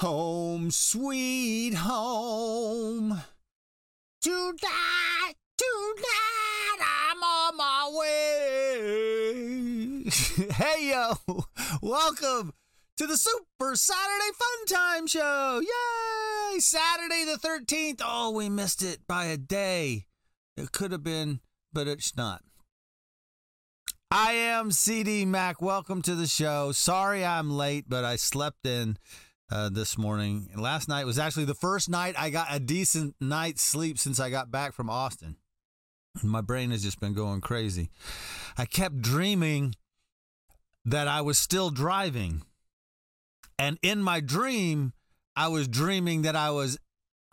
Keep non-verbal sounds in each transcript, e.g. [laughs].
Home sweet home. Tonight, tonight, I'm on my way. [laughs] hey, yo, welcome to the Super Saturday Fun Time Show. Yay! Saturday the 13th. Oh, we missed it by a day. It could have been, but it's not. I am Seedy Mac. Welcome to the show. Sorry I'm late, but I slept in uh, this morning. Last night was actually the first night I got a decent night's sleep since I got back from Austin. My brain has just been going crazy. I kept dreaming that I was still driving. And in my dream, I was dreaming that I was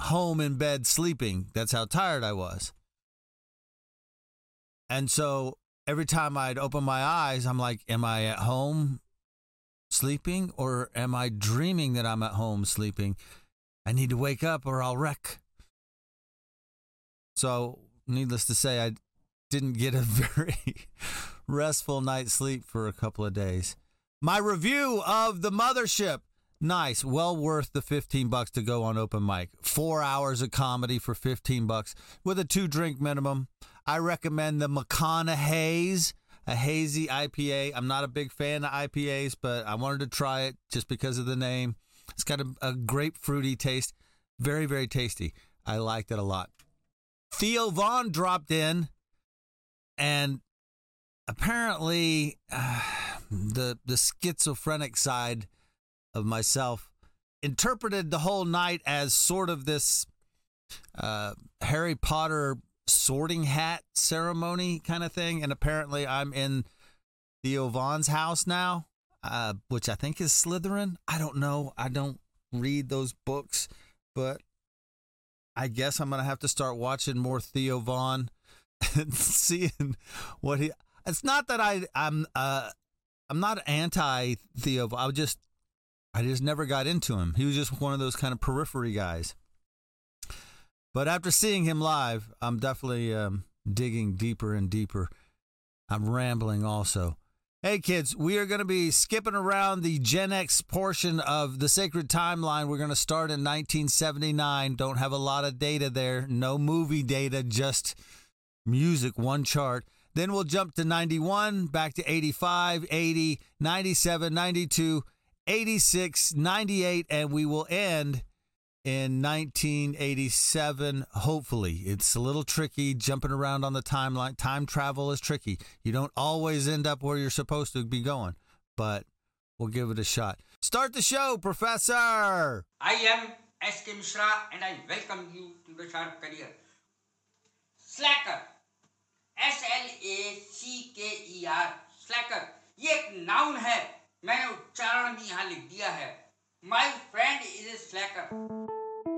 home in bed sleeping. That's how tired I was. And so every time I'd open my eyes, I'm like, am I at home sleeping or am I dreaming that I'm at home sleeping? I need to wake up or I'll wreck. So, needless to say, I didn't get a [laughs] very restful night's sleep for a couple of days. My review of the mothership. Nice, well worth the 15 bucks to go on open mic. 4 hours of comedy for 15 bucks with a 2 drink minimum. I recommend the McConaughey's a hazy IPA. I'm not a big fan of IPAs, but I wanted to try it just because of the name. It's got a, a grapefruity taste. Very, very tasty. I liked it a lot. Theo Von dropped in, and apparently, uh, [sighs] the the schizophrenic side of myself interpreted the whole night as sort of this uh, Harry Potter sorting hat ceremony kind of thing. And apparently, I'm in Theo Von's house now, uh, which I think is Slytherin. I don't know. I don't read those books, but I guess I'm gonna have to start watching more Theo Von [laughs] and seeing what he. It's not that I I'm uh I'm not anti Theo. I just I just never got into him. He was just one of those kind of periphery guys. But after seeing him live, I'm definitely um, digging deeper and deeper. I'm rambling also. Hey, kids, we are going to be skipping around the Gen X portion of the sacred timeline. We're going to start in 1979. Don't have a lot of data there. No movie data, just music, one chart. Then we'll jump to 91, back to 85, 80, 97, 92, 86, 98, and we will end in 1987. Hopefully, it's a little tricky jumping around on the timeline. Time travel is tricky. You don't always end up where you're supposed to be going, but we'll give it a shot. Start the show, Professor. I am S.K. Mishra and I welcome you to the Sharp Career. Slacker. S L A सी के E R स्लैकर ये एक noun है मैंने उच्चारण भी यहाँ लिख दिया है my friend is a slacker.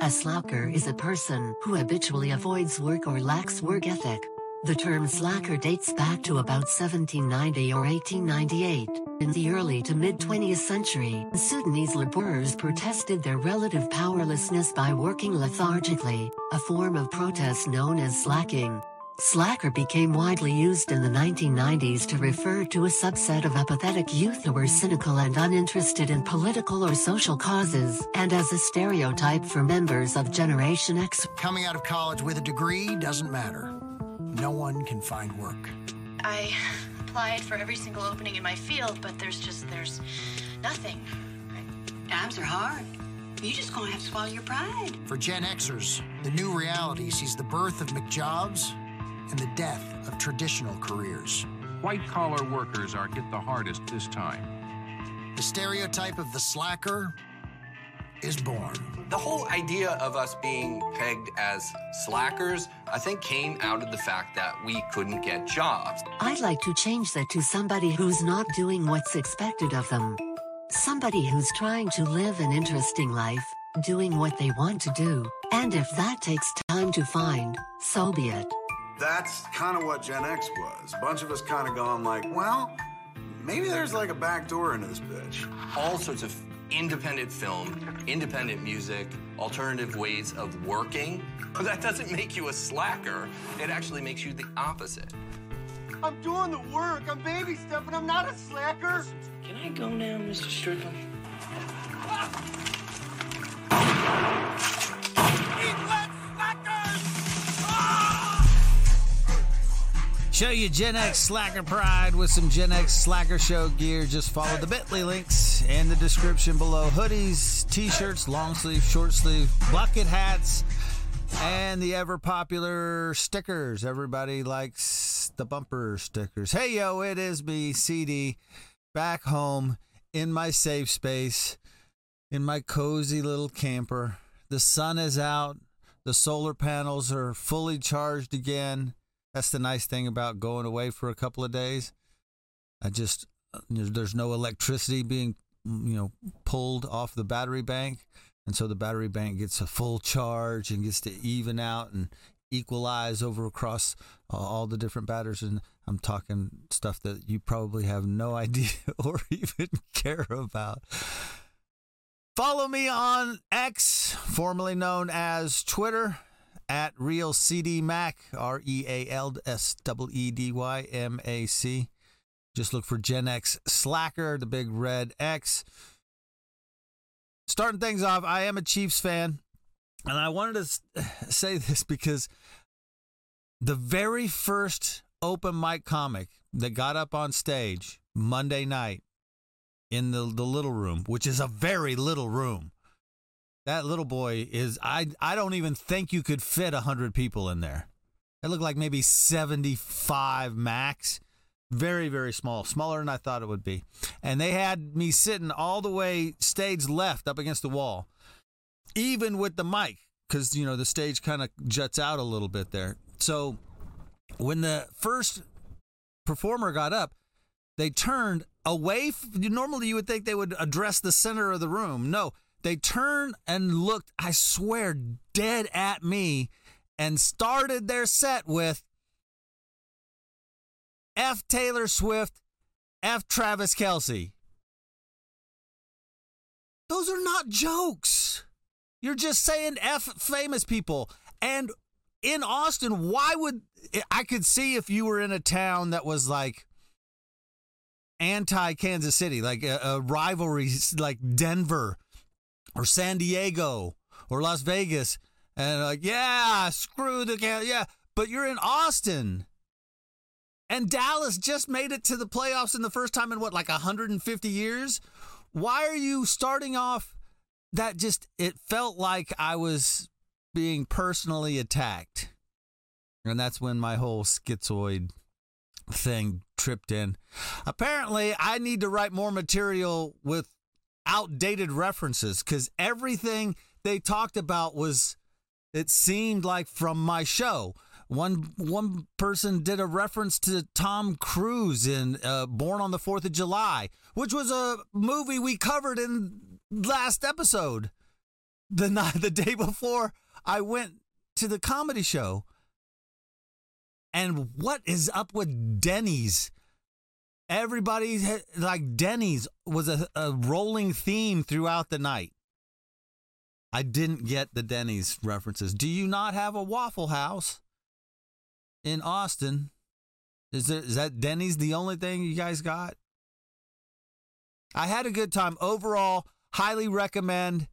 A slacker is a person who habitually avoids work or lacks work ethic. The term slacker dates back to about 1790 or 1898. In the early to mid 20th century, Sudanese laborers protested their relative powerlessness by working lethargically, a form of protest known as slacking. Slacker became widely used in the 1990s to refer to a subset of apathetic youth who were cynical and uninterested in political or social causes, and as a stereotype for members of Generation X. Coming out of college with a degree doesn't matter. No one can find work. I applied for every single opening in my field, but there's just there's nothing. Times are hard. You just gonna have to swallow your pride. For Gen Xers, the new reality sees the birth of McJobs and the death of traditional careers. White collar workers are hit the hardest this time. The stereotype of the slacker is born. The whole idea of us being pegged as slackers, I think, came out of the fact that we couldn't get jobs. I'd like to change that to somebody who's not doing what's expected of them. Somebody who's trying to live an interesting life, doing what they want to do. And if that takes time to find, so be it. That's kind of what Gen X was. A bunch of us kind of gone like, well, maybe there's like a back door into this bitch. All sorts of independent film, independent music, alternative ways of working. But that doesn't make you a slacker. It actually makes you the opposite. I'm doing the work. I'm baby stepping. I'm not a slacker. Can I go now, Mr. Strickland? Ah! Show you Gen X Slacker Pride with some Gen X Slacker Show gear. Just follow the bit.ly links in the description below. Hoodies, t shirts, long sleeve, short sleeve, bucket hats, and the ever popular stickers. Everybody likes the bumper stickers. Hey, yo, it is me, Seedy, back home in my safe space, in my cozy little camper. The sun is out, the solar panels are fully charged again. That's the nice thing about going away for a couple of days. I just there's no electricity being you know pulled off the battery bank, and so the battery bank gets a full charge and gets to even out and equalize over across uh, all the different batteries. And I'm talking stuff that you probably have no [laughs] idea or even care about. Follow me on X, formerly known as Twitter at Real Seedy Mac, R E A L S E D Y M A C. Just look for Gen X Slacker, the big red X. Starting things off, I am a Chiefs fan, and I wanted to [laughs] say this because the very first open mic comic that got up on stage Monday night in the, the little room, which is a very little room, that little boy is I I don't even think you could fit 100 people in there. It looked like maybe 75 max. Very very small, smaller than I thought it would be. And they had me sitting all the way stage left up against the wall. Even with the mic cuz you know the stage kind of juts out a little bit there. So when the first performer got up, they turned away. Normally, you would think they would address the center of the room. No, they turned and looked, I swear, dead at me and started their set with F. Taylor Swift, F. Travis Kelce. Those are not jokes. You're just saying F famous people. And in Austin, why would I could see if you were in a town that was like anti Kansas City, like a, a rivalry like Denver or San Diego or Las Vegas and like, yeah, screw the yeah, but you're in Austin. And Dallas just made it to the playoffs in the first time in what like 150 years. Why are you starting off that just it felt like I was being personally attacked. And that's when my whole schizoid thing tripped in. Apparently, I need to write more material with outdated references because everything they talked about was it seemed like from my show one one person did a reference to Tom Cruise in uh, Born on the Fourth of July, which was a movie we covered in last episode. The [laughs] night, the day before I went to the comedy show. And what is up with Denny's? Everybody like Denny's was a, a rolling theme throughout the night. I didn't get the Denny's references. Do you not have a Waffle House in Austin? Is, there, is that Denny's the only thing you guys got? I had a good time. Overall, highly recommend.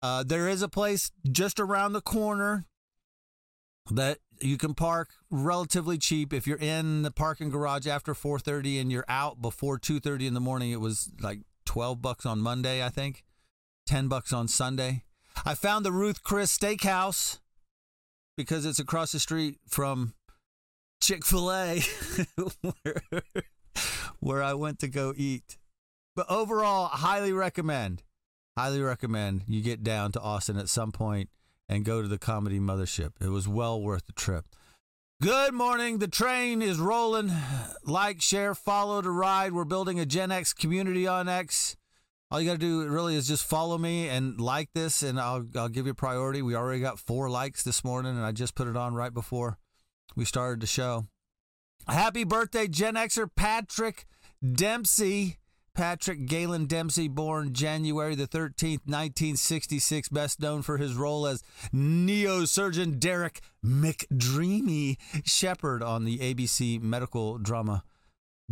Uh, there is a place just around the corner that you can park relatively cheap. If you're in the parking garage after 4:30 and you're out before 2:30 in the morning it was like 12 bucks on Monday I think. 10 bucks on Sunday. I found the Ruth's Chris Steakhouse because it's across the street from Chick-fil-A where, [laughs] where I went to go eat. But overall highly recommend highly recommend you get down to Austin at some point and go to the comedy mothership. It was well worth the trip. Good morning. The train is rolling. Like, share, follow to ride. We're building a Gen X community on X. All you got to do really is just follow me and like this, and I'll, I'll give you priority. We already got four likes this morning, and I just put it on right before we started the show. Happy birthday, Gen Xer Patrick Dempsey. Patrick Galen Dempsey, born January the 13th, 1966, best known for his role as neurosurgeon Derek McDreamy Shepard on the ABC medical drama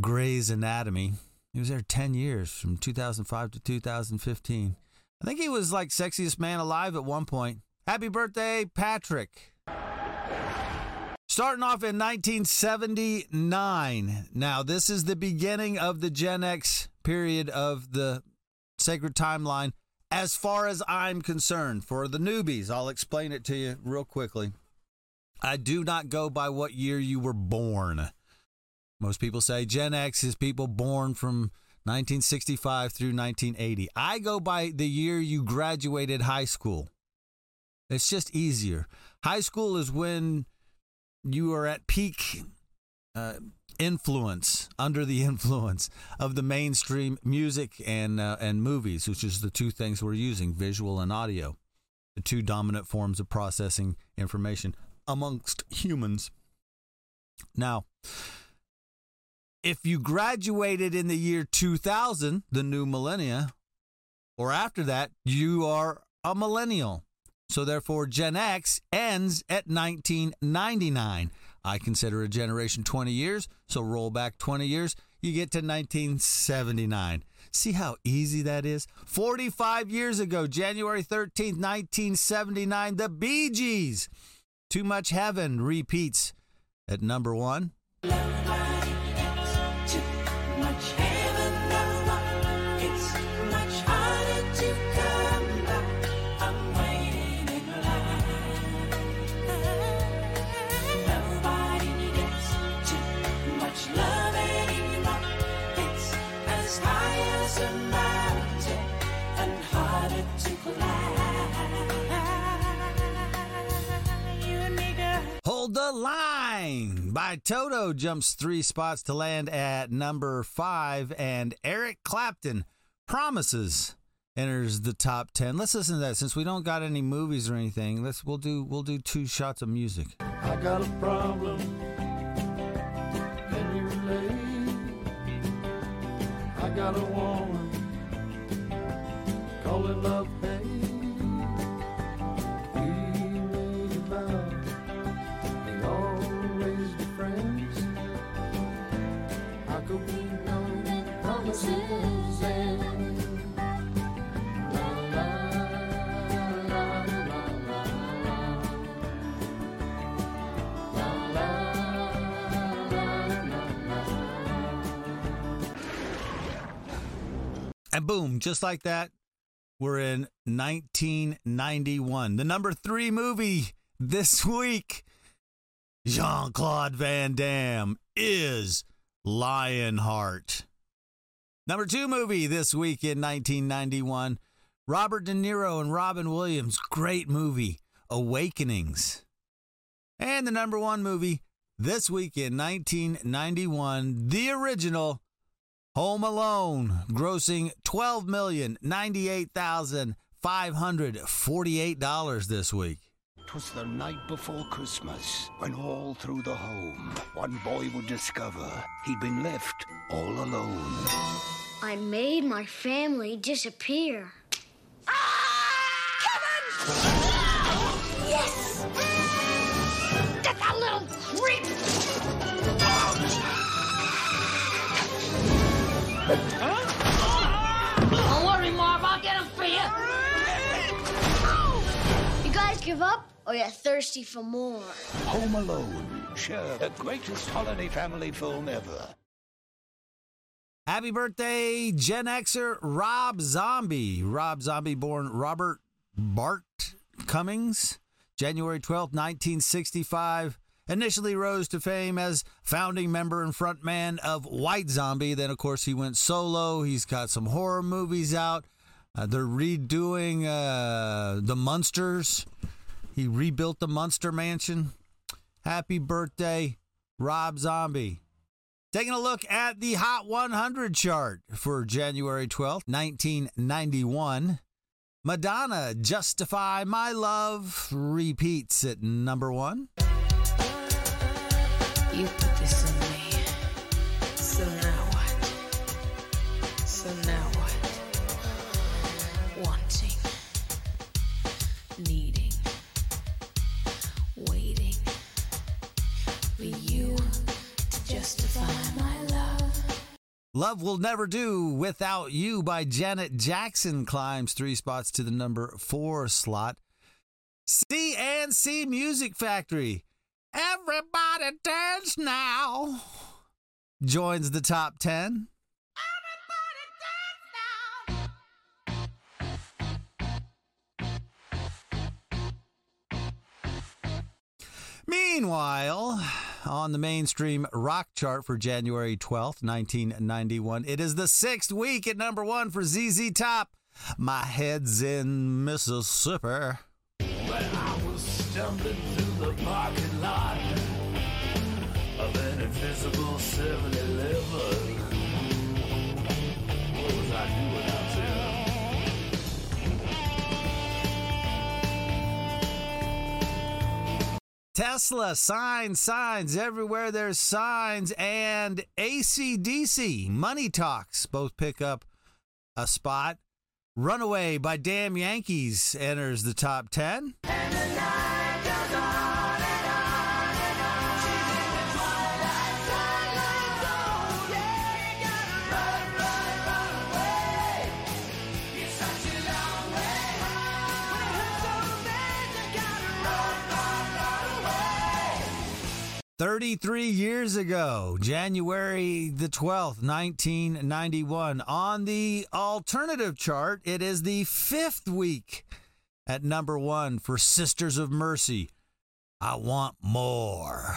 Grey's Anatomy. He was there 10 years, from 2005 to 2015. I think he was like sexiest man alive at one point. Happy birthday, Patrick. Starting off in 1979. Now, this is the beginning of the Gen X period of the sacred timeline. As far as I'm concerned, for the newbies, I'll explain it to you real quickly. I do not go by what year you were born. Most people say Gen X is people born from 1965 through 1980. I go by the year you graduated high school. It's just easier. High school is when you are at peak uh, influence, under the [laughs] influence of the mainstream music and uh, and movies, which is the two things we're using, visual and audio, the two dominant forms of processing information amongst humans. Now, if you graduated in the year 2000, the new millennia, or after that, you are a millennial. So therefore, Gen X ends at 1999. I consider a generation 20 years, so roll back 20 years, you get to 1979. See how easy that is? 45 years ago, January 13th, 1979, the Bee Gees. Too Much Heaven repeats at number one. The Line by Toto jumps three spots to land at number five, and Eric Clapton Promises enters the top ten. Let's listen to that since we don't got any movies or anything. Let's we'll do we'll do two shots of music. I got a problem. Can you relate? I got a woman. Call it And boom, just like that, we're in 1991. The number three movie this week, Jean Claude Van Damme, is Lionheart. Number two movie this week in 1991, Robert De Niro and Robin Williams, great movie, Awakenings. And the number one movie this week in 1991, the original Home Alone, grossing twelve million ninety-eight thousand five hundred forty-eight dollars this week. Twas the night before Christmas, when all through the home, one boy would discover he'd been left all alone. I made my family disappear. Ah, Kevin! Yes! Get that little creep! Don't worry, Marv, I'll get him for you. You guys give up, or you're thirsty for more? Home Alone, sure, the greatest holiday family film ever. Happy birthday, Gen Xer Rob Zombie. Rob Zombie, born Robert Bart Cummings, January 12th, 1965. Initially rose to fame as founding member and frontman of White Zombie. Then, of course, he went solo. He's got some horror movies out. Uh, they're redoing uh, The Munsters. He rebuilt the Munster Mansion. Happy birthday, Rob Zombie. Taking a look at the Hot 100 chart for January 12th, 1991. Madonna, Justify My Love, repeats at number one. You put this on me. So now Love Will Never Do Without You by Janet Jackson climbs three spots to the number four slot. C+C Music Factory. Everybody dance now. Joins the top 10. Meanwhile, on the mainstream rock chart for January 12th, 1991, it is the sixth week at number one for ZZ Top. My head's in Mississippi. When I was stumbling through the parking lot of an invisible 7 Tesla, signs, signs. Everywhere there's signs. And AC/DC, Money Talks, both pick up a spot. Runaway by Damn Yankees enters the top 10. Thirty-three years ago, January the twelfth, nineteen ninety-one, on the alternative chart, it is the fifth week at number one for Sisters of Mercy. I want more.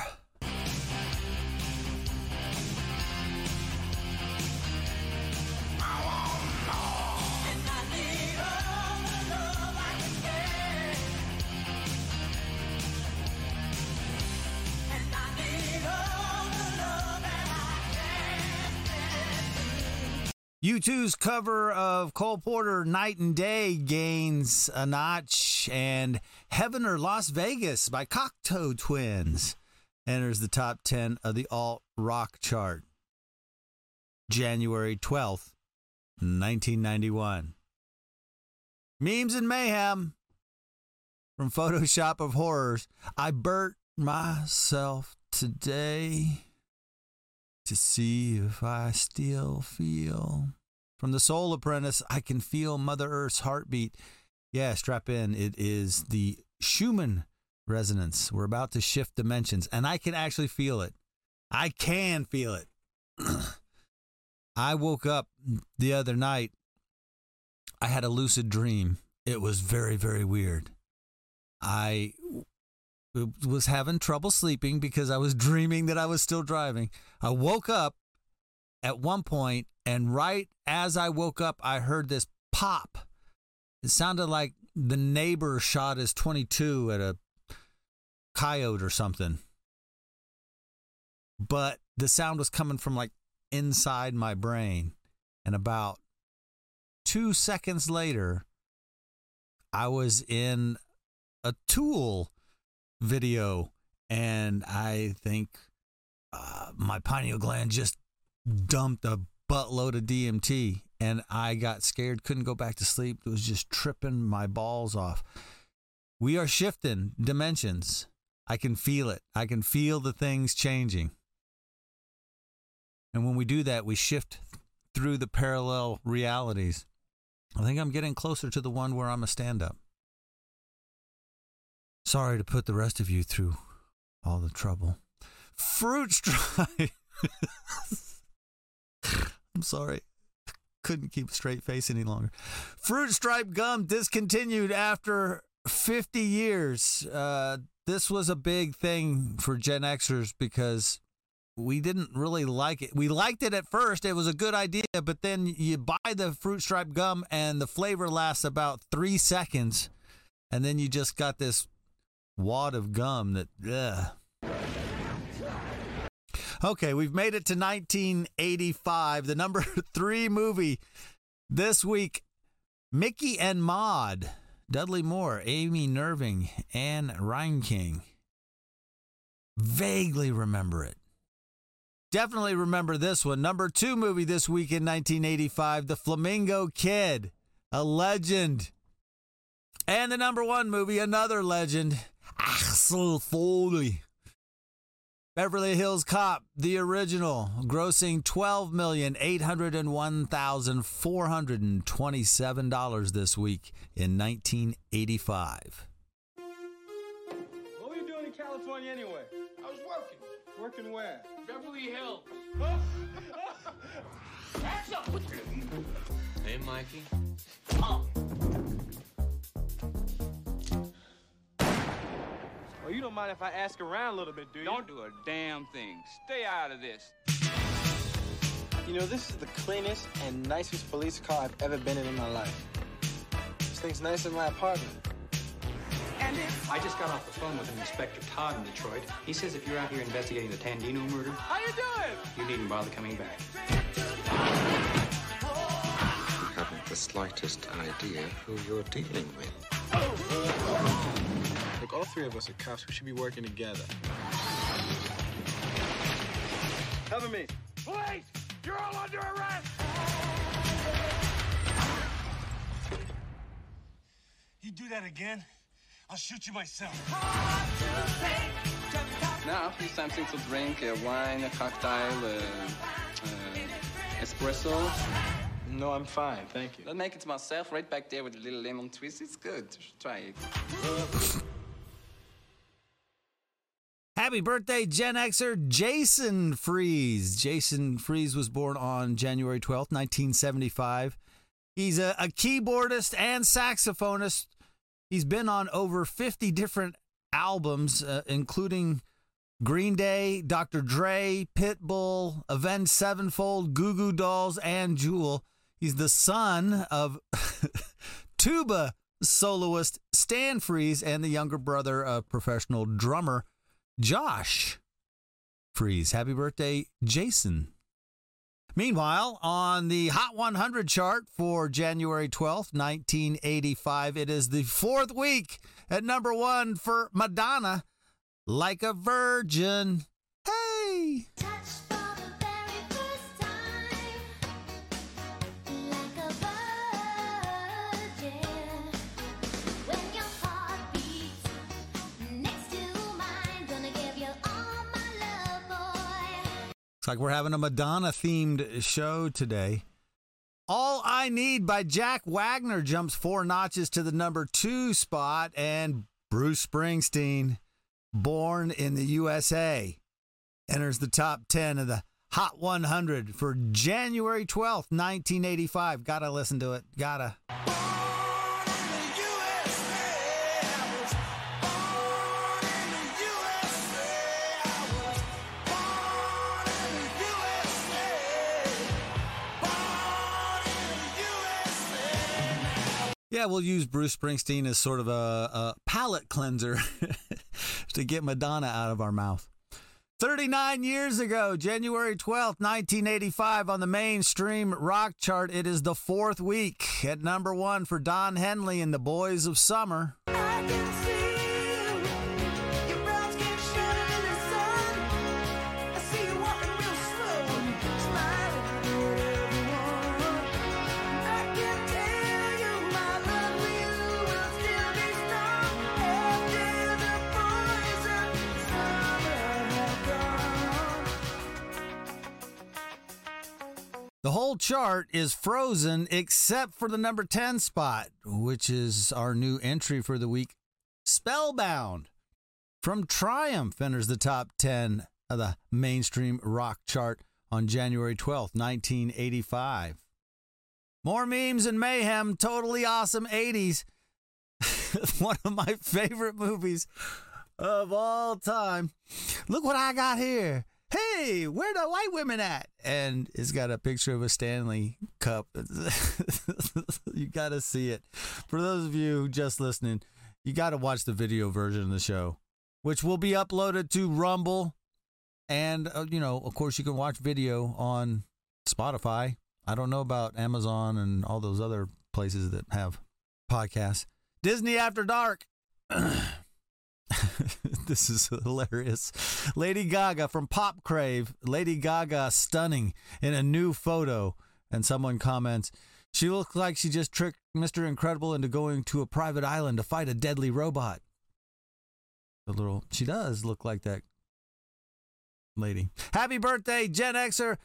U2's cover of Cole Porter Night and Day gains a notch, and Heaven or Las Vegas by Cocteau Twins enters the top 10 of the alt rock chart. January 12th, 1991. Memes and Mayhem from Photoshop of Horrors. I burnt myself today to see if I still feel. From the Soul Apprentice, I can feel Mother Earth's heartbeat. Yeah, strap in. It is the Schumann resonance. We're about to shift dimensions, and I can actually feel it. I can feel it. [clears throat] I woke up the other night. I had a lucid dream. It was very, very weird. I was having trouble sleeping because I was dreaming that I was still driving. I woke up at one point, and right as I woke up, I heard this pop. It sounded like the neighbor shot his 22 at a coyote or something. But the sound was coming from like inside my brain. And about two seconds later, I was in a tool video, and I think uh, my pineal gland just dumped a buttload of DMT, and I got scared, couldn't go back to sleep. It was just tripping my balls off. We are shifting dimensions. I can feel it. I can feel the things changing. And when we do that, we shift through the parallel realities. I think I'm getting closer to the one where I'm a stand up. Sorry to put the rest of you through all the trouble. Fruit stripe. [laughs] I'm sorry. Couldn't keep a straight face any longer. Fruit stripe gum discontinued after 50 years. Uh, this was a big thing for Gen Xers because we didn't really like it. We liked it at first. It was a good idea, but then you buy the fruit stripe gum and the flavor lasts about three seconds. And then you just got this wad of gum that. Okay, we've made it to 1985, the number [laughs] three movie this week. Micki and Maude, Dudley Moore, Amy Irving, and Reinking. Vaguely remember it. Definitely remember this one. Number two movie this week in 1985, The Flamingo Kid, a legend. And the number one movie, another legend, Axel Foley. Beverly Hills Cop, the original, grossing $12,801,427 this week in 1985. What were you doing in California anyway? I was working. Working where? Beverly Hills. [laughs] Hands up! Put Hey, Mikey. Oh, you don't mind if I ask around a little bit, do you? Don't do a damn thing. Stay out of this. You know, this is the cleanest and nicest police car I've ever been in in my life. This thing's nicer than my apartment. And it. I just got off the phone with an Inspector Todd in Detroit. He says if you're out here investigating the Tandino murder, How you doing? you needn't bother coming back. You haven't the slightest idea who you're dealing with. Look, all three of us are cops. We should be working together. Cover me. Police! You're all under arrest! You do that again, I'll shoot you myself. Now, please something to drink, a wine, a cocktail, uh, uh, espresso. No, I'm fine. Thank you. I'll make it myself right back there with a little lemon twist. It's good. Try it. Happy birthday, Gen Xer Jason Freese. Jason Freese was born on January 12th, 1975. He's a, a keyboardist and saxophonist. He's been on over 50 different albums, uh, including Green Day, Dr. Dre, Pitbull, Avenged Sevenfold, Goo Goo Dolls, and Jewel. He's the son of [laughs] tuba soloist Stan Freese and the younger brother of professional drummer Josh Freese. Happy birthday, Jason. Meanwhile, on the Hot 100 chart for January 12th, 1985, it is the fourth week at number one for Madonna, Like a Virgin. Hey! Like we're having a Madonna themed show today. All I Need by Jack Wagner jumps four notches to the number two spot, and Bruce Springsteen, Born in the USA, enters the top 10 of the Hot 100 for January 12th, 1985. Gotta listen to it. Gotta. Yeah, we'll use Bruce Springsteen as sort of a, a palate cleanser [laughs] to get Madonna out of our mouth. 39 years ago, January 12th, 1985, on the mainstream rock chart, it is the fourth week at number one for Don Henley and the Boys of Summer. The whole chart is frozen except for the number 10 spot, which is our new entry for the week. Spellbound from Triumph enters the top 10 of the mainstream rock chart on January 12th, 1985. More memes and mayhem, totally awesome 80s. [laughs] One of my favorite movies of all time. Look what I got here hey, where the white women at? And it's got a picture of a Stanley cup. [laughs] you got to see it. For those of you just listening, you got to watch the video version of the show, which will be uploaded to Rumble. And, uh, you know, of course, you can watch video on Spotify. I don't know about Amazon and all those other places that have podcasts. Disney After Dark. [clears throat] [laughs] this is hilarious. Lady Gaga from Pop Crave. Lady Gaga stunning in a new photo. And someone comments, she looks like she just tricked Mr. Incredible into going to a private island to fight a deadly robot. A little, she does look like that lady. Happy birthday, Gen Xer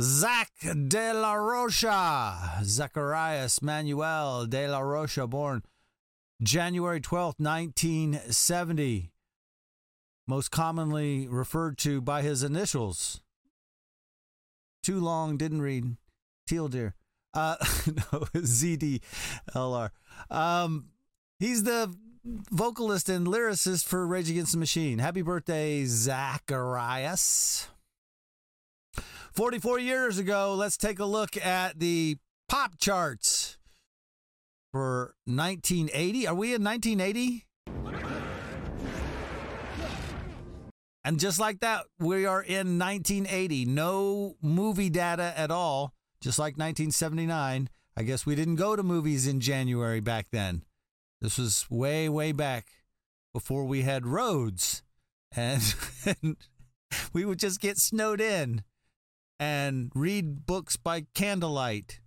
Zack De La Rocha. Zacharias Manuel De La Rocha, born January 12th, 1970. most commonly referred to by his initials. Too long, didn't read. Teal deer. Uh, [laughs] no, [laughs] ZDLR. Um, he's the vocalist and lyricist for Rage Against the Machine. Happy birthday, Zacharias. 44 years ago, let's take a look at the pop charts for 1980. Are we in 1980? And just like that, we are in 1980. No movie data at all, just like 1979. I guess we didn't go to movies in January back then. This was way, way back before we had roads. And, and [laughs] we would just get snowed in and read books by candlelight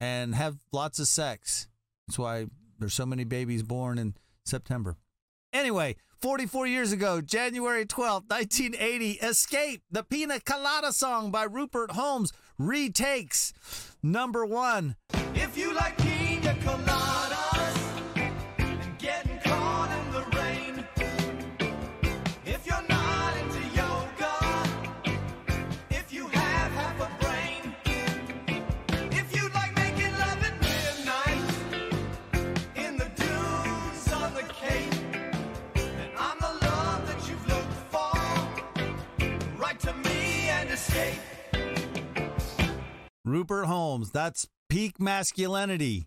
and have lots of sex. That's why there's so many babies born in September. Anyway, 44 years ago, January 12th, 1980, Escape, the Pina Colada song by Rupert Holmes, retakes number one. If you like pina coladas Rupert Holmes, that's peak masculinity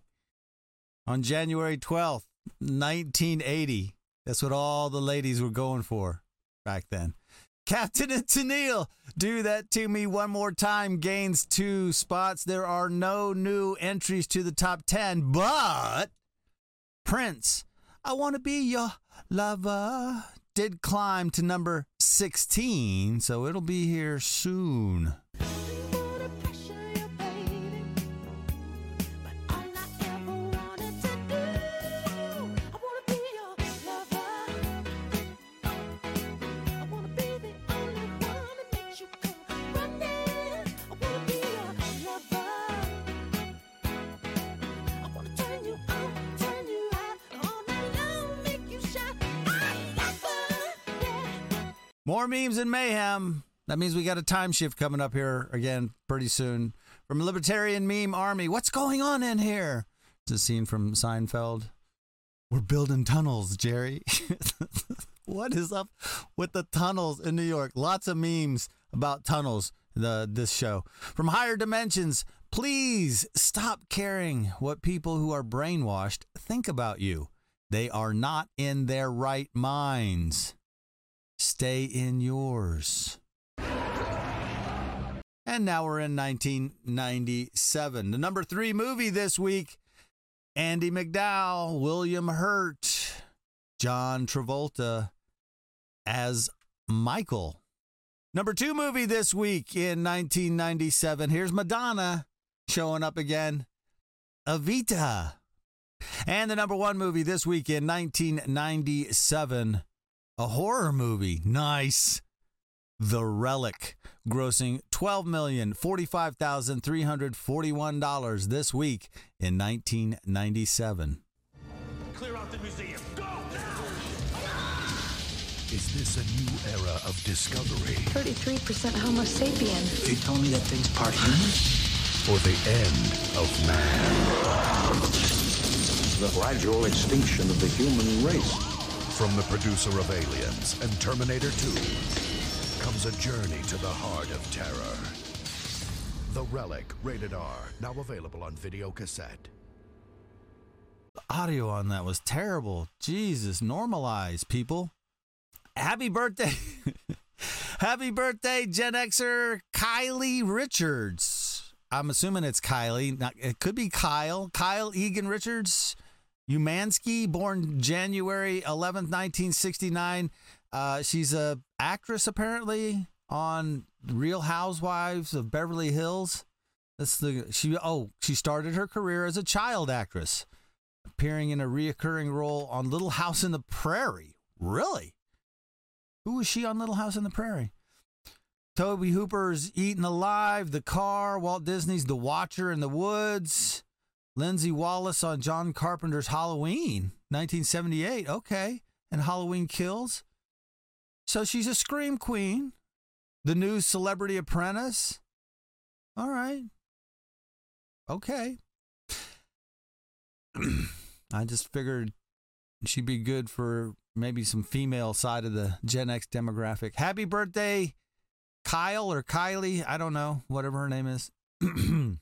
on January 12th, 1980. That's what all the ladies were going for back then. Captain and Tennille, do that to me one more time, gains two spots. There are no new entries to the top 10, but Prince, I want to be your lover, did climb to number 16, so it'll be here soon. More memes and mayhem. That means we got a time shift coming up here again pretty soon. From Libertarian Meme Army, what's going on in here? It's a scene from Seinfeld. We're building tunnels, Jerry. [laughs] what is up with the tunnels in New York? Lots of memes about tunnels. The this show from higher dimensions. Please stop caring what people who are brainwashed think about you. They are not in their right minds. Stay in yours. And now we're in 1997. The number three movie this week Andie MacDowell, William Hurt, John Travolta as Michael. Number two movie this week in 1997. Here's Madonna showing up again. Evita. And the number one movie this week in 1997. A horror movie. Nice. The Relic, grossing $12,045,341 this week in 1997. Clear out the museum. Go! now! Is this a new era of discovery? 33% Homo sapien. You told me that thing's part human? Or the end of man? The gradual extinction of the human race. From the producer of Aliens and Terminator 2 comes a journey to the heart of terror. The Relic, rated R, now available on video cassette. The audio on that was terrible. Jesus, normalize, people. Happy birthday. [laughs] Happy birthday, Gen Xer Kylie Richards. I'm assuming it's Kylie. It could be Kyle. Kyle Egan Richards. Umansky, born January 11th, 1969. Uh, she's a actress apparently on Real Housewives of Beverly Hills. That's the she. Oh, she started her career as a child actress, appearing in a reoccurring role on Little House in the Prairie. Really? Who was she on Little House in the Prairie? Tobe Hooper's Eaten Alive, The Car, Walt Disney's The Watcher in the Woods, Lindsey Wallace on John Carpenter's Halloween, 1978. Okay. And Halloween Kills. So she's a scream queen. The new celebrity apprentice. All right. Okay. [clears throat] I just figured she'd be good for maybe some female side of the Gen X demographic. Happy birthday, Kyle or Kylie. I don't know, whatever her name is. [clears throat]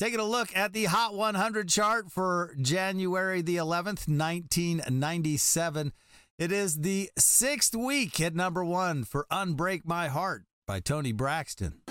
Taking a look at the Hot 100 chart for January the 11th, 1997. It is the sixth week at number one for Unbreak My Heart by Toni Braxton.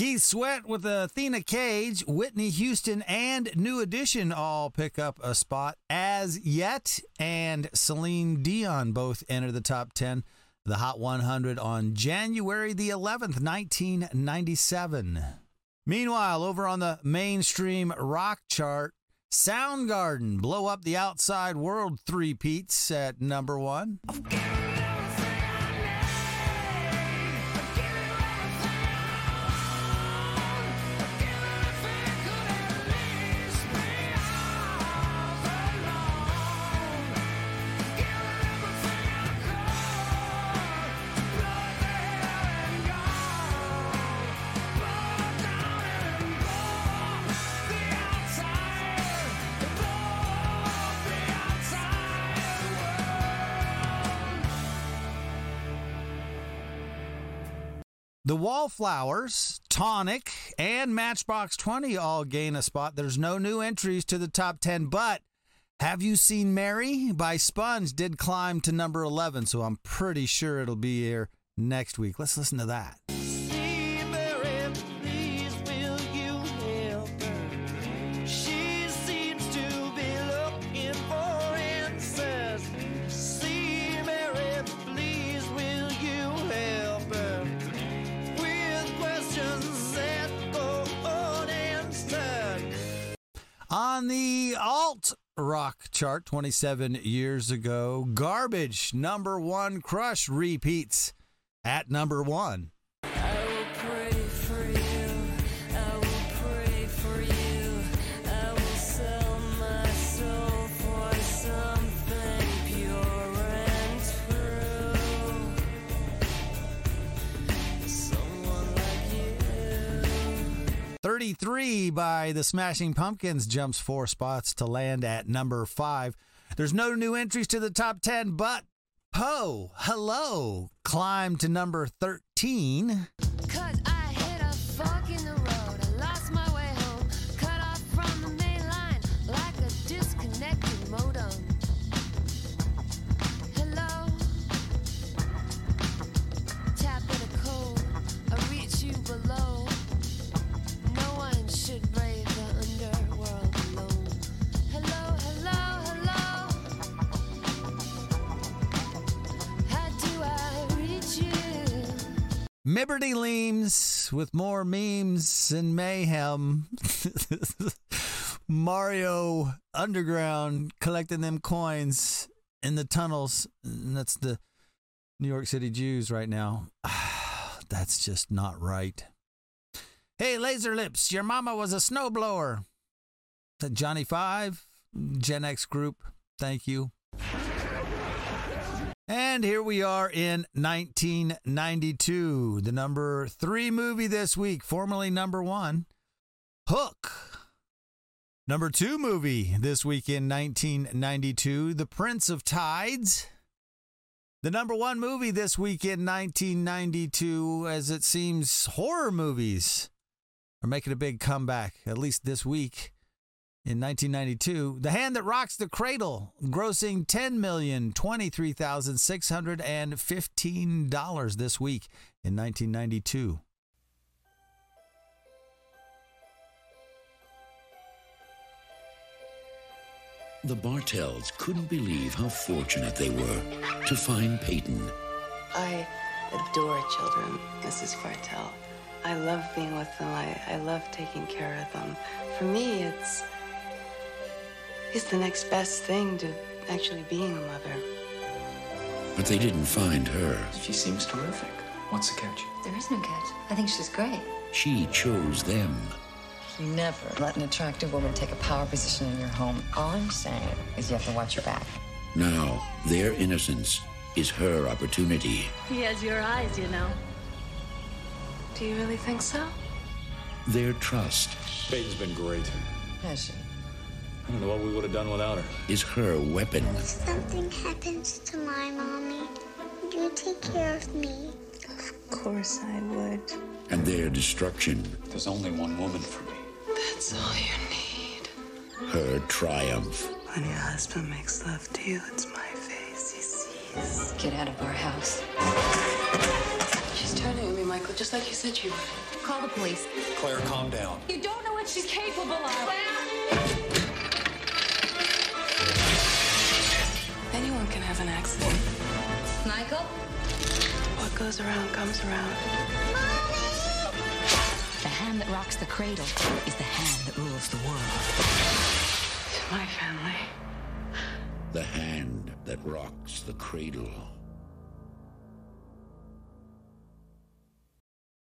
Keith Sweat with Athena Cage, Whitney Houston, and New Edition all pick up a spot Az Yet, and Celine Dion both enter the top 10, the Hot 100 on January the 11th, 1997. Meanwhile, over on the mainstream rock chart, Soundgarden blow up the outside world three peats at number one. The Wallflowers, Tonic, and Matchbox 20 all gain a spot. There's no new entries to the top 10, but Have You Seen Mary by Sponge did climb to number 11, so I'm pretty sure it'll be here next week. Let's listen to that. On the alt rock chart 27 years ago, Garbage number one crush repeats at number one. 33 by the Smashing Pumpkins jumps four spots to land at number five. There's no new entries to the top 10, but Poe, hello, climbed to number 13. Mibberty Leams with more memes and mayhem. [laughs] Mario Underground collecting them coins in the tunnels. And that's the New York City Jews right now. [sighs] That's just not right. Hey, Laser Lips, your mama was a snowblower. Johnny Five, Gen X group. Thank you. And here we are in 1992, the number three movie this week, formerly number one, Hook. Number two movie this week in 1992, The Prince of Tides. The number one movie this week in 1992, as it seems horror movies are making a big comeback, at least this week in 1992. The Hand That Rocks the Cradle, grossing $10,023,615 this week in 1992. The Bartels couldn't believe how fortunate they were to find Peyton. I adore children, Mrs. Fartell. I love being with them. I, I love taking care of them. For me, it's it's the next best thing to actually being a mother. But they didn't find her. She seems terrific. What's the catch? There is no catch. I think she's great. She chose them. You never let an attractive woman take a power position in your home. All I'm saying is you have to watch your back. Now, their innocence is her opportunity. He has your eyes, you know. Do you really think so? Their trust Peyton's been great. Has she? I don't know what we would have done without her. is her weapon. If something happens to my mommy. You take care of me. Of course I would. And their destruction, There's only one woman for me. That's all you need. her triumph. When your husband makes love to you, it's my face he sees. Get out of our house. She's turning on me, Michael, just like you said she would. Call the police. Claire, calm down. You don't know what she's capable of. Anyone have an accident. Michael? What goes around comes around. The hand that rocks the cradle is the hand that rules the world. To my family. The hand that rocks the cradle.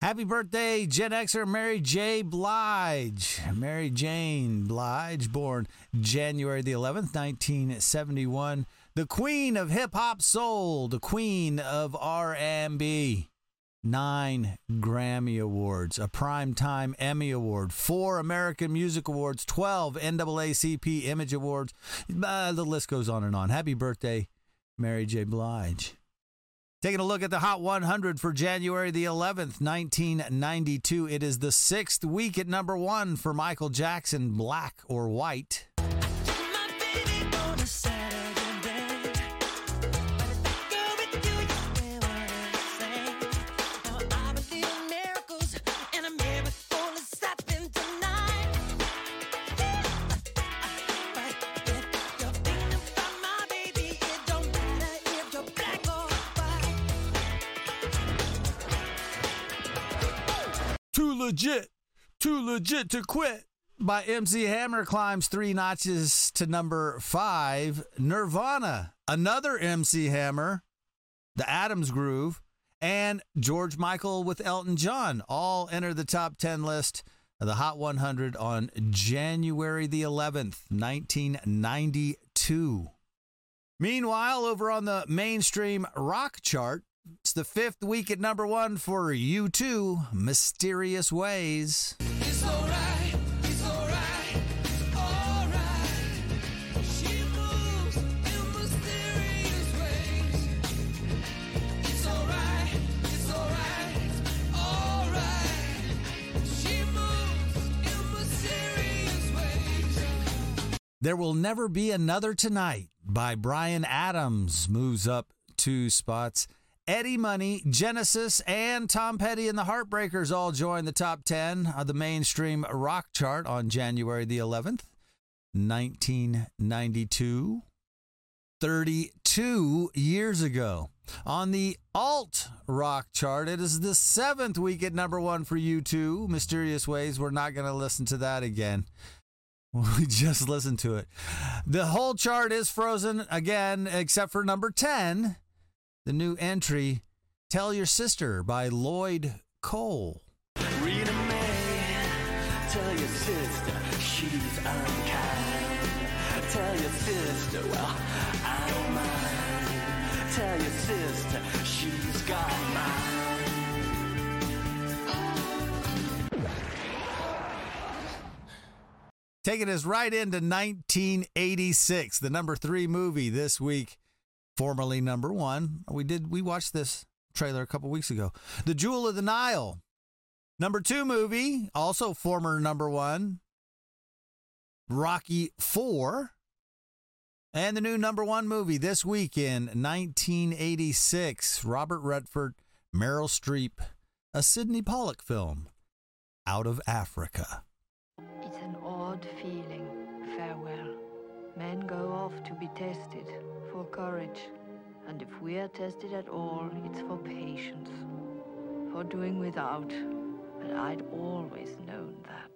Happy birthday, Gen Xer Mary J. Blige. Mary Jane Blige, born January the 11th, 1971. The queen of hip hop soul, the queen of R&B. Nine Grammy Awards, a Primetime Emmy Award, four American Music Awards, 12 NAACP Image Awards. Uh, the list goes on and on. Happy birthday, Mary J. Blige. Taking a look at the Hot 100 for January the 11th, 1992. It is the sixth week at number one for Michael Jackson, Black or White. Legit, too legit to quit. By MC Hammer climbs three notches to number five. Nirvana, another MC Hammer, The Addams Groove, and George Michael with Elton John all enter the top 10 list of the Hot 100 on January the 11th, 1992. Meanwhile, over on the mainstream rock chart, it's the fifth week at number one for U2, Mysterious Ways. It's alright, it's alright, alright. She moves in mysterious ways. It's alright, it's alright, alright. She moves in mysterious ways. There Will Never Be Another Tonight by Bryan Adams moves up two spots. Eddie Money, Genesis, and Tom Petty and the Heartbreakers all join the top 10 of the mainstream rock chart on January the 11th, 1992. 32 years ago. On the alt rock chart, it is the seventh week at number one for U2. Mysterious Ways. We're not going to listen to that again. [laughs] We just listened to it. The whole chart is frozen again, except for number 10, the new entry, Tell Your Sister by Lloyd Cole. Rita May, tell your sister she's unkind. Tell your sister, well, I don't mind. Tell your sister she's got mine. Taking us right into 1986, the number three movie this week, formerly number one. We did we watched this trailer a couple weeks ago. The Jewel of the Nile. Number two movie, also former number one. Rocky Four. And the new number one movie this week in 1986, Robert Redford, Meryl Streep, a Sydney Pollack film, Out of Africa. It's an odd feeling. Farewell. Men go off to be tested for courage. And if we are tested at all, it's for patience, for doing without. But I'd always known that.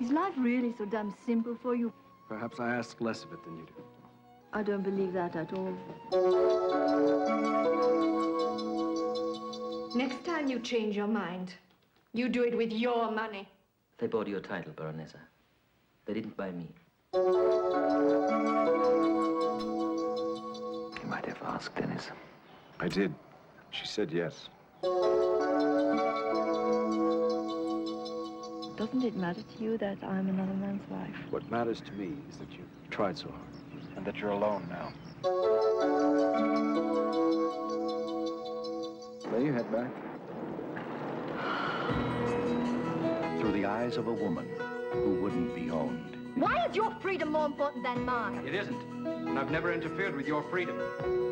Is life really so damn simple for you? Perhaps I ask less of it than you do. I don't believe that at all. Next time you change your mind, you do it with your money. They bought your title, Baronessa. They didn't buy me. You might have asked Denys. I did. She said yes. Doesn't it matter to you that I'm another man's wife? What matters to me is that you've tried so hard and that you're alone now. Lay your head back. Through the eyes of a woman who wouldn't be owned. Why is your freedom more important than mine? It isn't. And I've never interfered with your freedom.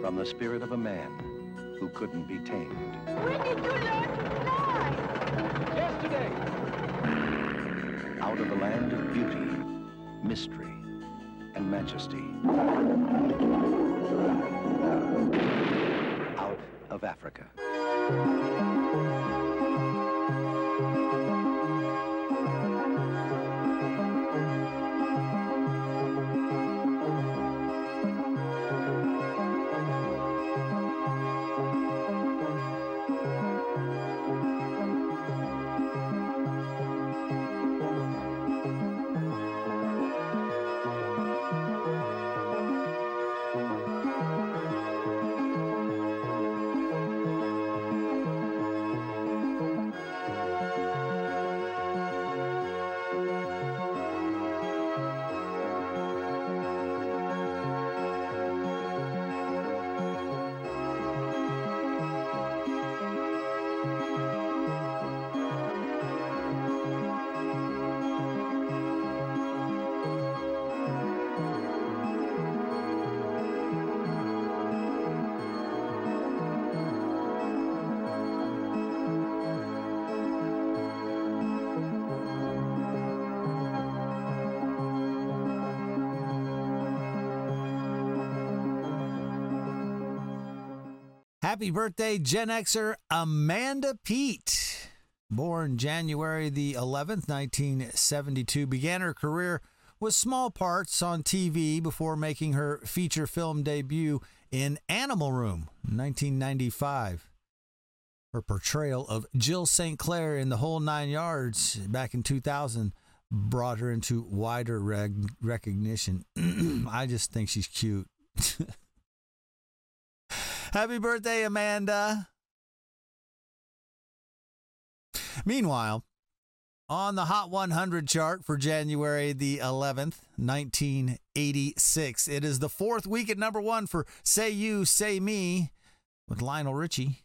From the spirit of a man who couldn't be tamed. When did you learn to fly? Yesterday. Out of the land of beauty, mystery, and majesty. Out of Africa. Happy birthday, Gen Xer Amanda Peet. Born January the 11th, 1972, began her career with small parts on TV before making her feature film debut in Animal Room, 1995. Her portrayal of Jill St. Clair in The Whole Nine Yards back in 2000 brought her into wider reg- recognition. [clears throat] I just think she's cute. [laughs] Happy birthday, Amanda. Meanwhile, on the Hot 100 chart for January the 11th, 1986, it is the fourth week at number one for Say You, Say Me with Lionel Richie.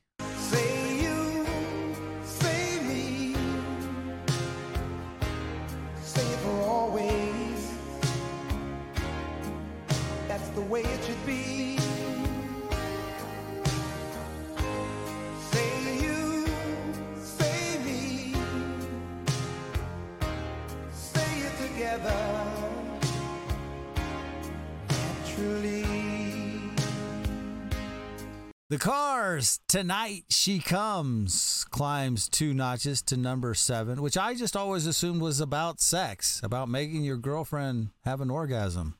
The Cars, Tonight She Comes, climbs two notches to number seven, which I just always assumed was about sex, about making your girlfriend have an orgasm.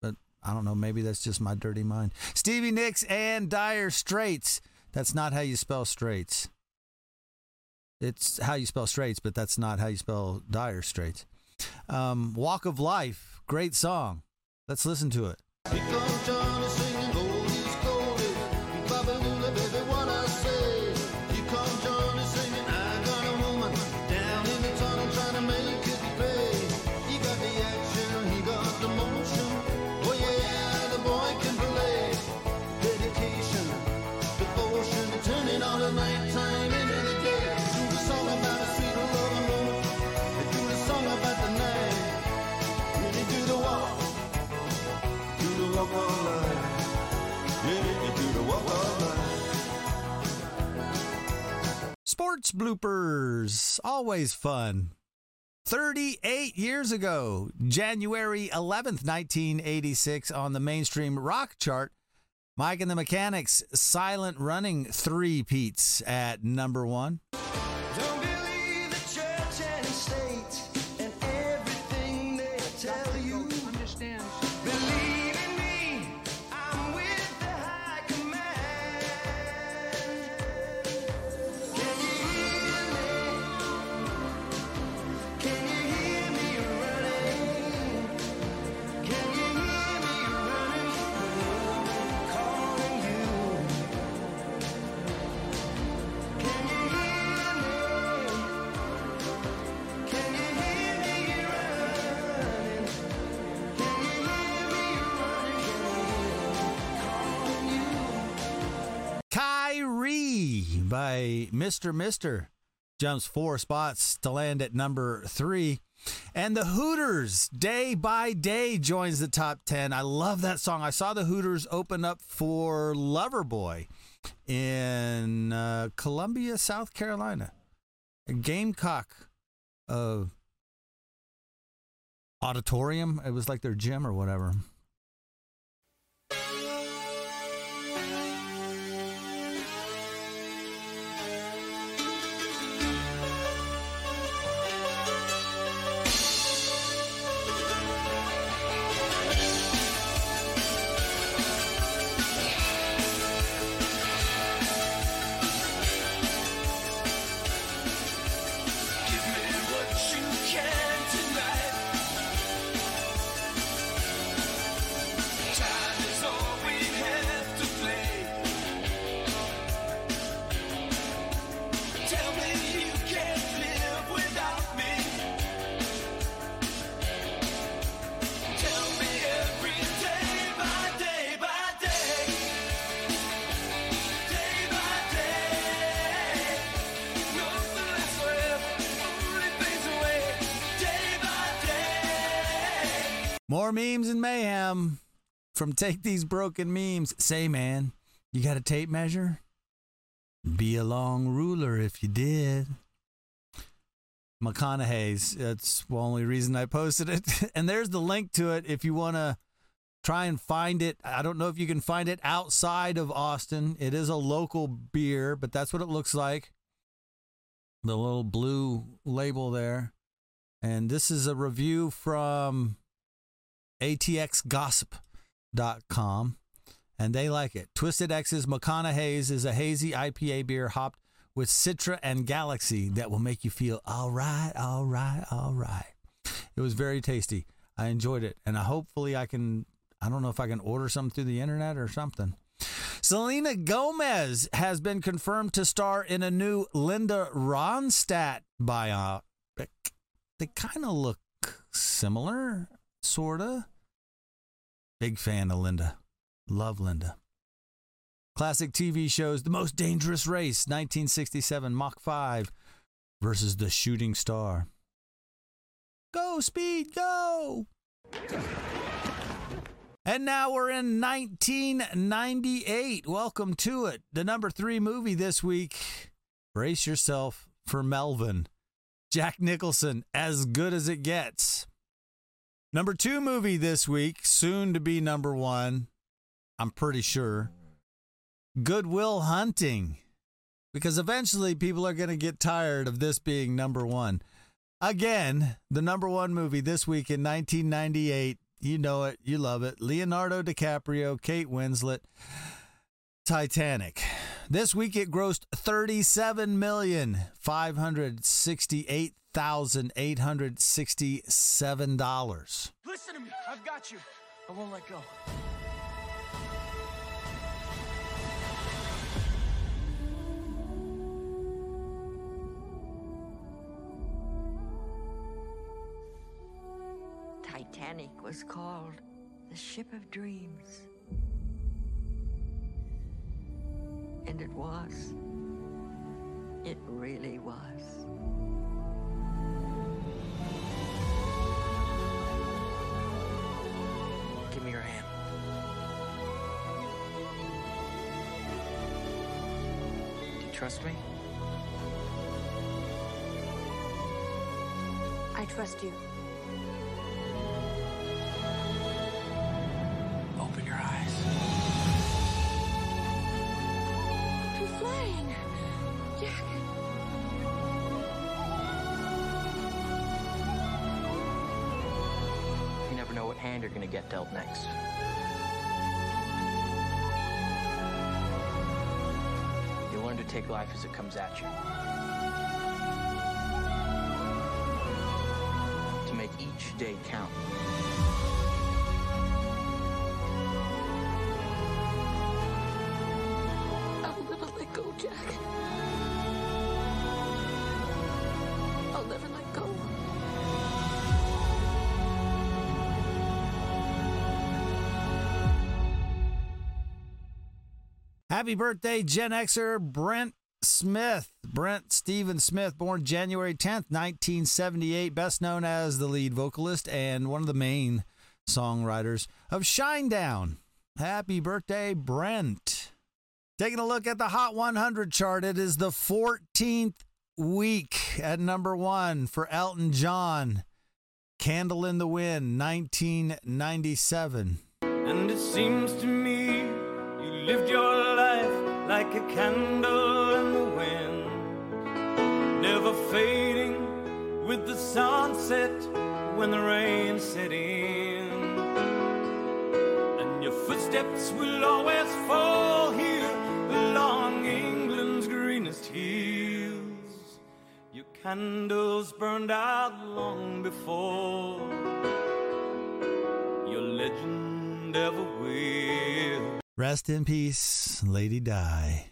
But I don't know, maybe that's just my dirty mind. Stevie Nicks and Dire Straits. That's not how you spell straits. It's how you spell straits, but that's not how you spell Dire Straits. Um, Walk of Life, great song. Let's listen to it. Sports bloopers, always fun. 38 years ago, January 11th, 1986, on the mainstream rock chart. Mike and the Mechanics, Silent Running three peats at number one. Mr. Mister jumps four spots to land at number three. And the Hooters, Day by Day, joins the top 10. I love that song. I saw the Hooters open up for Loverboy in uh, Columbia, South Carolina. A Gamecock uh, auditorium. It was like their gym or whatever. More memes and mayhem from Take These Broken Memes. Say, man, you got a tape measure? Be a long ruler if you did. McConaughey's. That's the only reason I posted it. [laughs] and there's the link to it if you want to try and find it. I don't know if you can find it outside of Austin. It is a local beer, but that's what it looks like. The little blue label there. And this is a review from atxgossip.com and they like it. Twisted X's McConaughey's is a hazy IPA beer hopped with Citra and Galaxy that will make you feel all right, all right, all right. It was very tasty. I enjoyed it and I hopefully I can I don't know if I can order some through the internet or something. Selena Gomez has been confirmed to star in a new Linda Ronstadt biopic. They kind of look similar, sorta. Big fan of Linda. Love Linda. Classic TV shows The Most Dangerous Race, 1967, Mach 5 versus The Shooting Star. Go, Speed, go! And now we're in 1998. Welcome to it. The number three movie this week. Brace yourself for Melvin. Jack Nicholson, as good as it gets. Number two movie this week, soon to be number one, I'm pretty sure. Good Will Hunting. Because eventually people are going to get tired of this being number one. Again, the number one movie this week in 1998. You know it. You love it. Leonardo DiCaprio, Kate Winslet, Titanic. This week it grossed thirty-seven million five hundred sixty-eight thousand eight hundred sixty-seven dollars. Listen to me. I've got you. I won't let go. Titanic was called the Ship of Dreams. And it was. It really was. Give me your hand. Do you trust me? I trust you. Get dealt next. You learn to take life as it comes at you. To make each day count. I'll never let go, Jack. Happy birthday, Gen Xer Brent Smith. Brent Stephen Smith, born January 10th, 1978, best known as the lead vocalist and one of the main songwriters of Shinedown. Happy birthday, Brent. Taking a look at the Hot 100 chart, it is the 14th week at number one for Elton John. Candle in the Wind, 1997. And it seems to me you lived your like a candle in the wind, never fading with the sunset when the rain set in. And your footsteps will always fall here along England's greenest hills. Your candles burned out long before your legend ever will. Rest in peace, Lady Di.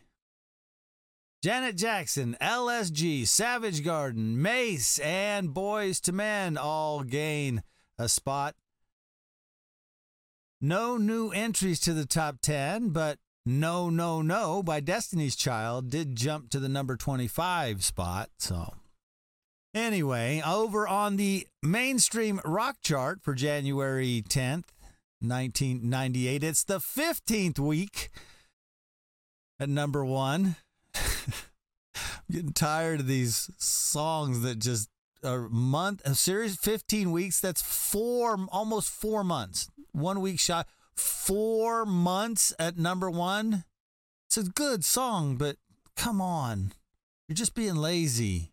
Janet Jackson, LSG, Savage Garden, Mase, and Boyz II Men all gain a spot. No new entries to the top 10, but No No No by Destiny's Child did jump to the number 25 spot. So, anyway, over on the mainstream rock chart for January 10th, 1998, it's the 15th week at number one. I'm [laughs] getting tired of these songs that just a month, a series, 15 weeks. That's four, almost four months. One week shot, four months at number one. It's a good song, but come on. You're just being lazy.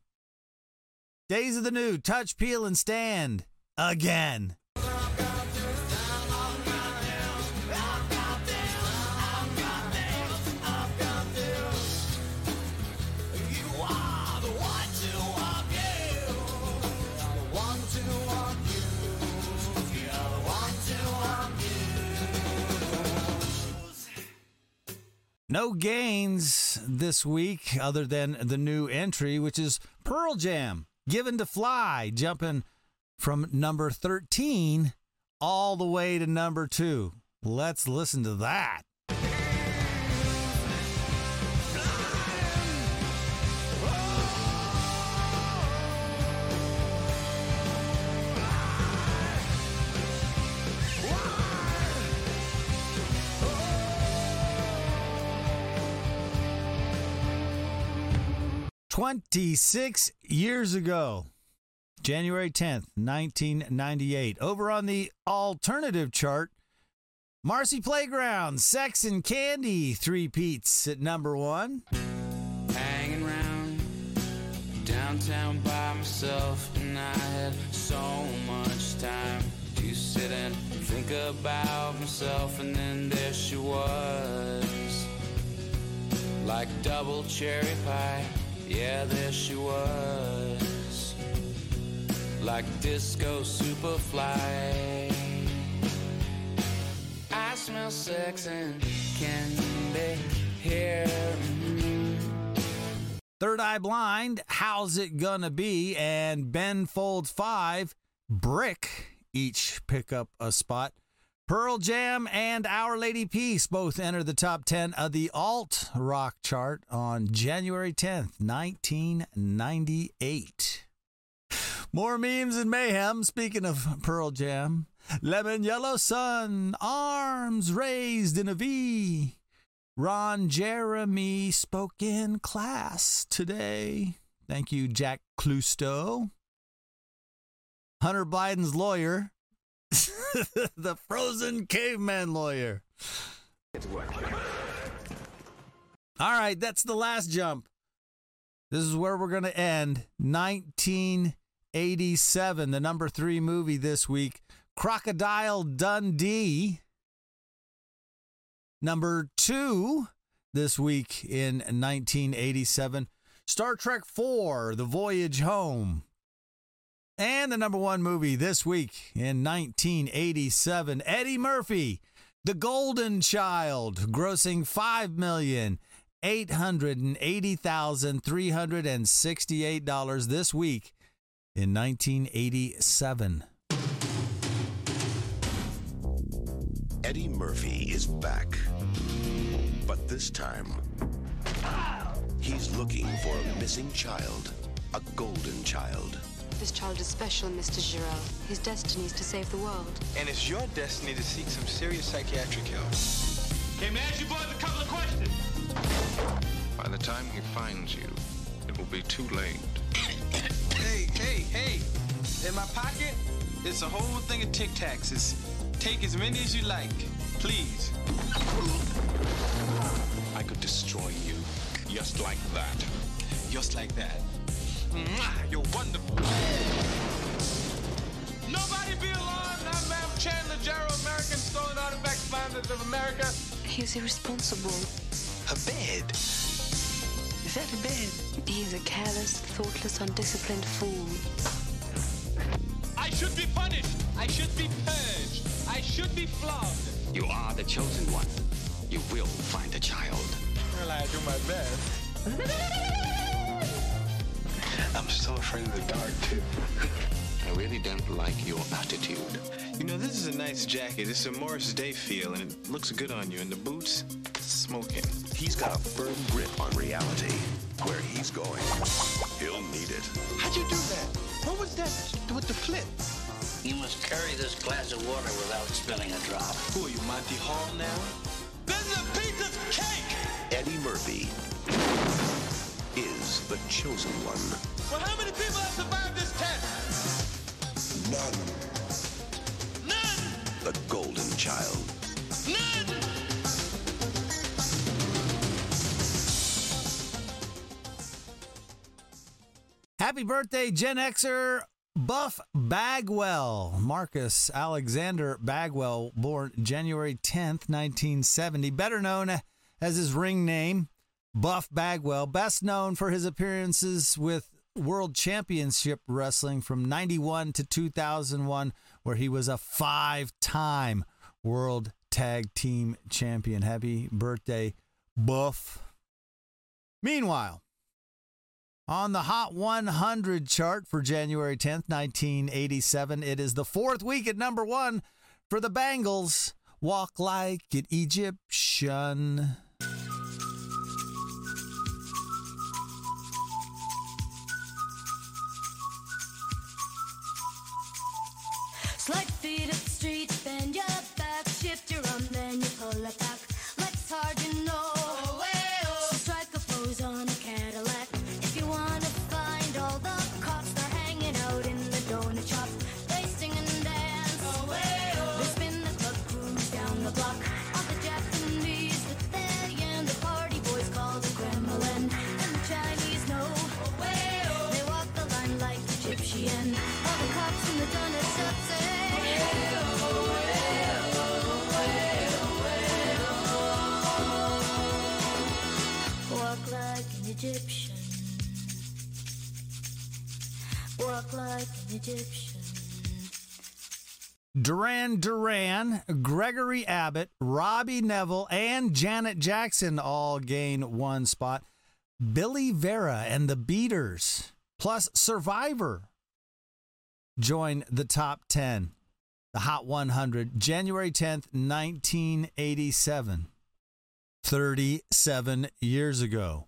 Days of the New, Touch, Peel, and Stand again. No gains this week other than the new entry, which is Pearl Jam, Given to Fly, jumping from number 13 all the way to number two. Let's listen to that. Twenty-six years ago, January 10th, 1998. Over on the alternative chart, Marcy Playground, Sex and Candy, three peats at number one. hanging around downtown by myself, and I had so much time to sit and think about myself, and then there she was, like double cherry pie. Yeah, there she was, like disco superfly. I smell sex and candy here. Third Eye Blind, How's It Gonna Be? And Ben Folds 5, Brick, each pick up a spot. Pearl Jam and Our Lady Peace both enter the top 10 of the alt rock chart on January 10th, 1998. More memes and mayhem. Speaking of Pearl Jam, Lemon Yellow Sun, arms raised in a V. Ron Jeremy spoke in class today. Thank you, Jack Clusto. Hunter Biden's lawyer, [laughs] the frozen caveman lawyer. All right, that's the last jump. This is where we're going to end. 1987, the number three movie this week Crocodile Dundee. Number two this week in 1987, Star Trek IV, The Voyage Home. And the number one movie this week in 1987, Eddie Murphy, The Golden Child, grossing five million eight hundred and eighty thousand three hundred and sixty-eight dollars this week in 1987. Eddie Murphy is back. But this time, he's looking for a missing child, a golden child. This child is special, Mr. Jarrell. His destiny is to save the world. And it's your destiny to seek some serious psychiatric help. Okay, may I ask you boys a couple of questions? By the time he finds you, it will be too late. Hey, hey, hey! In my pocket, it's a whole thing of Tic Tacs. It's take as many as you like, please. I could destroy you just like that. Just like that. Mwah, you're wonderful. Nobody be alarmed. I'm Ma'am Chandler Jarrell, American Stolen Artifacts Finders of America. He's irresponsible. A bed? Is that a bed? He is a careless, thoughtless, undisciplined fool. I should be punished. I should be purged. I should be flogged. You are the chosen one. You will find a child. Well, I do my best. [laughs] I'm so afraid of the dark, too. I really don't like your attitude. You know, this is a nice jacket. It's a Morris Day feel, and it looks good on you. And the boots, smoking. He's got a firm grip on reality. Where he's going, he'll need it. How'd you do that? What was that with the flip? You must carry this glass of water without spilling a drop. Who are you, Monty Hall now? This is a piece of cake. Eddie Murphy is the chosen one. Well, how many people have survived this test? None. None. The golden child. None. Happy birthday, Gen Xer Buff Bagwell. Marcus Alexander Bagwell, born January 10th, 1970, better known as his ring name, Buff Bagwell, best known for his appearances with World Championship Wrestling from 91 to 2001, where he was a five time World Tag Team Champion. Happy birthday, Buff. Meanwhile, on the Hot 100 chart for January 10th, 1987, it is the fourth week at number one for the Bangles. Walk like an Egyptian. Egyptian. Walk like an Egyptian. Duran Duran, Gregory Abbott, Robbie Nevil, and Janet Jackson all gain one spot. Billy Vera and the Beaters, plus Survivor, join the top 10. The Hot 100, January 10th, 1987. 37 years ago.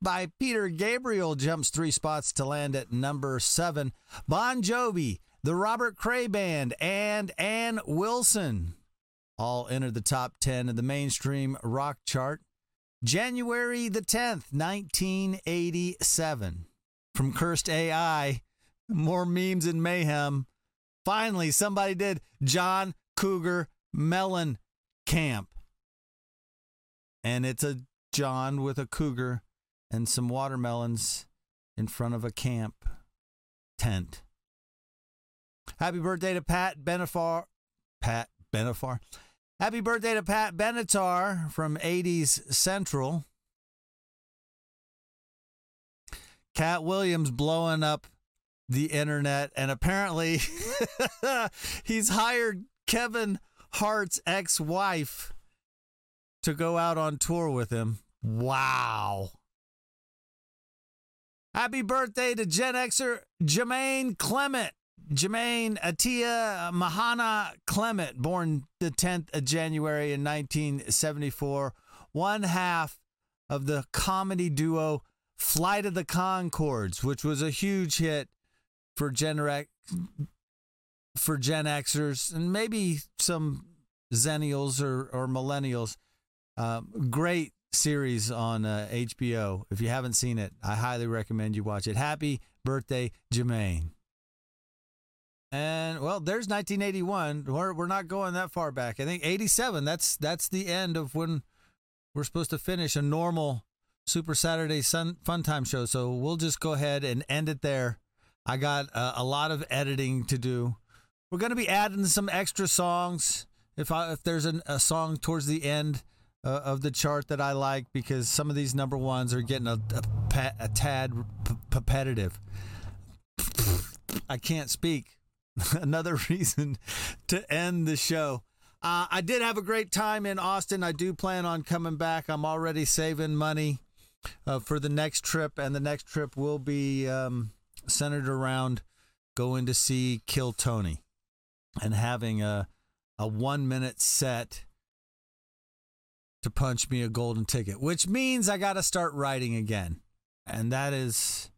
by Peter Gabriel jumps three spots to land at number seven. Bon Jovi, the Robert Cray Band, and Ann Wilson all entered the top 10 of the mainstream rock chart. January the 10th, 1987. From Cursed AI, more memes and mayhem. Finally, somebody did John Cougar Melon Camp. And it's a John with a cougar and some watermelons in front of a camp tent. Happy birthday to Pat Benefar. Pat Benefar. Happy birthday to Pat Benatar from 80s Central. Katt Williams blowing up the internet, and apparently [laughs] he's hired Kevin Hart's ex wife to go out on tour with him. Wow. Happy birthday to Gen Xer Jemaine Clement. Jemaine Atea Mahana Clement, born the 10th of January in 1974, one half of the comedy duo Flight of the Conchords, which was a huge hit for Gen, X, for Gen Xers and maybe some Zennials or, or Millennials. Uh, great series on uh, HBO. If you haven't seen it, I highly recommend you watch it. Happy birthday, Jemaine. And well, there's 1981. We're we're not going that far back. I think 87. That's that's the end of when we're supposed to finish a normal Super Saturday Sun Fun Time show. So we'll just go ahead and end it there. I got uh, a lot of editing to do. We're going to be adding some extra songs if I, if there's an, a song towards the end uh, of the chart that I like because some of these number ones are getting a, a, a tad repetitive. I can't speak. Another reason to end the show. Uh, I did have a great time in Austin. I do plan on coming back. I'm already saving money uh, for the next trip, and the next trip will be um, centered around going to see Kill Tony and having a a one minute set to punch me a golden ticket, which means I got to start writing again. And that is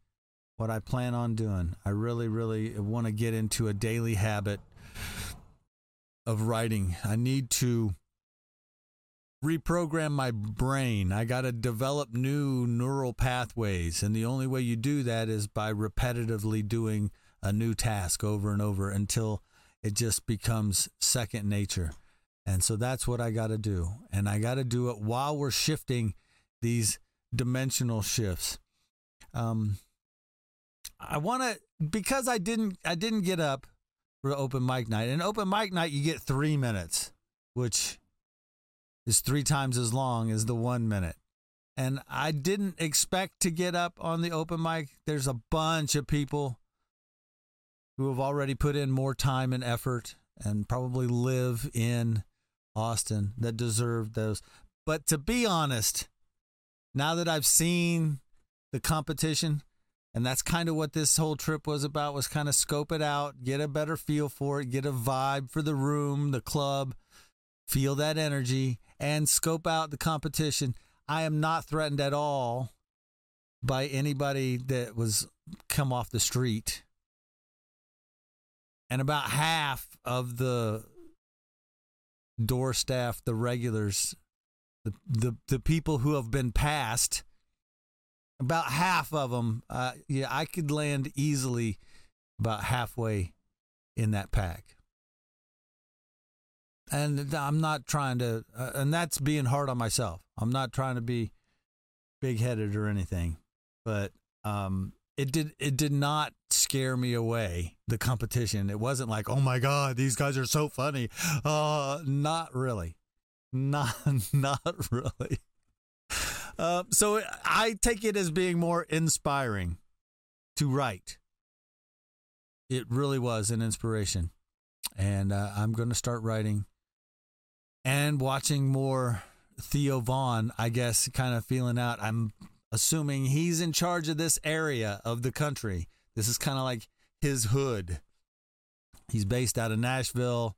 what I plan on doing. I really, really want to get into a daily habit of writing. I need to reprogram my brain. I got to develop new neural pathways. And the only way you do that is by repetitively doing a new task over and over until it just becomes second nature. And so that's what I got to do. And I got to do it while we're shifting these dimensional shifts. Um, I want to because I didn't I didn't get up for open mic night. And open mic night you get 3 minutes, which is 3 times as long as the 1 minute. And I didn't expect to get up on the open mic. There's a bunch of people who have already put in more time and effort and probably live in Austin that deserved those. But to be honest, now that I've seen the competition, and that's kind of what this whole trip was about was kind of scope it out, get a better feel for it, get a vibe for the room, the club, feel that energy and scope out the competition. I am not threatened at all by anybody that was come off the street. And about half of the door staff, the regulars, the the, the people who have been passed, about half of them, uh, yeah, I could land easily about halfway in that pack. And I'm not trying to, uh, and that's being hard on myself. I'm not trying to be big headed or anything, but um, it did it did not scare me away the competition. It wasn't like oh my god these guys are so funny. Uh not really. Not [laughs] not really. Uh, so i take it as being more inspiring to write. It really was an inspiration. And uh, i'm going to start writing and watching more Theo Von i guess kind of feeling out i'm assuming he's in charge of this area of the country. This is kind of like his hood. He's based out of Nashville.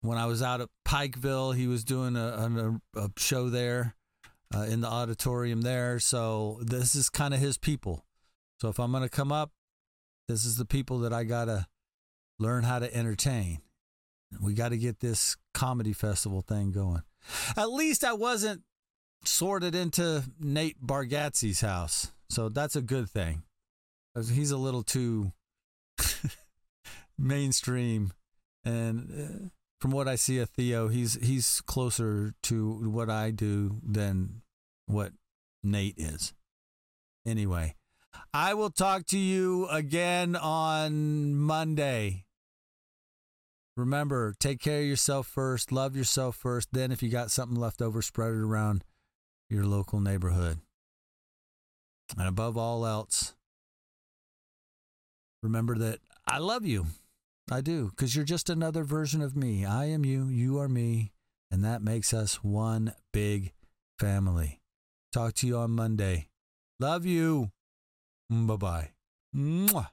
When I was out at Pikeville, he was doing a, a, a show there. uh, in the auditorium there. So this is kind of his people. So if I'm going to come up, this is the people that I got to learn how to entertain. We got to get this comedy festival thing going. At least I wasn't sorted into Nate Bargatze's house. So that's a good thing. He's a little too [laughs] mainstream and uh, from what I see of Theo, he's he's closer to what I do than what Nate is. Anyway, I will talk to you again on Monday. Remember, take care of yourself first, love yourself first. Then, if you got something left over, spread it around your local neighborhood. And above all else, remember that I love you. I do, because you're just another version of me. I am you, you are me, and that makes us one big family. Talk to you on Monday. Love you. Mm, bye bye.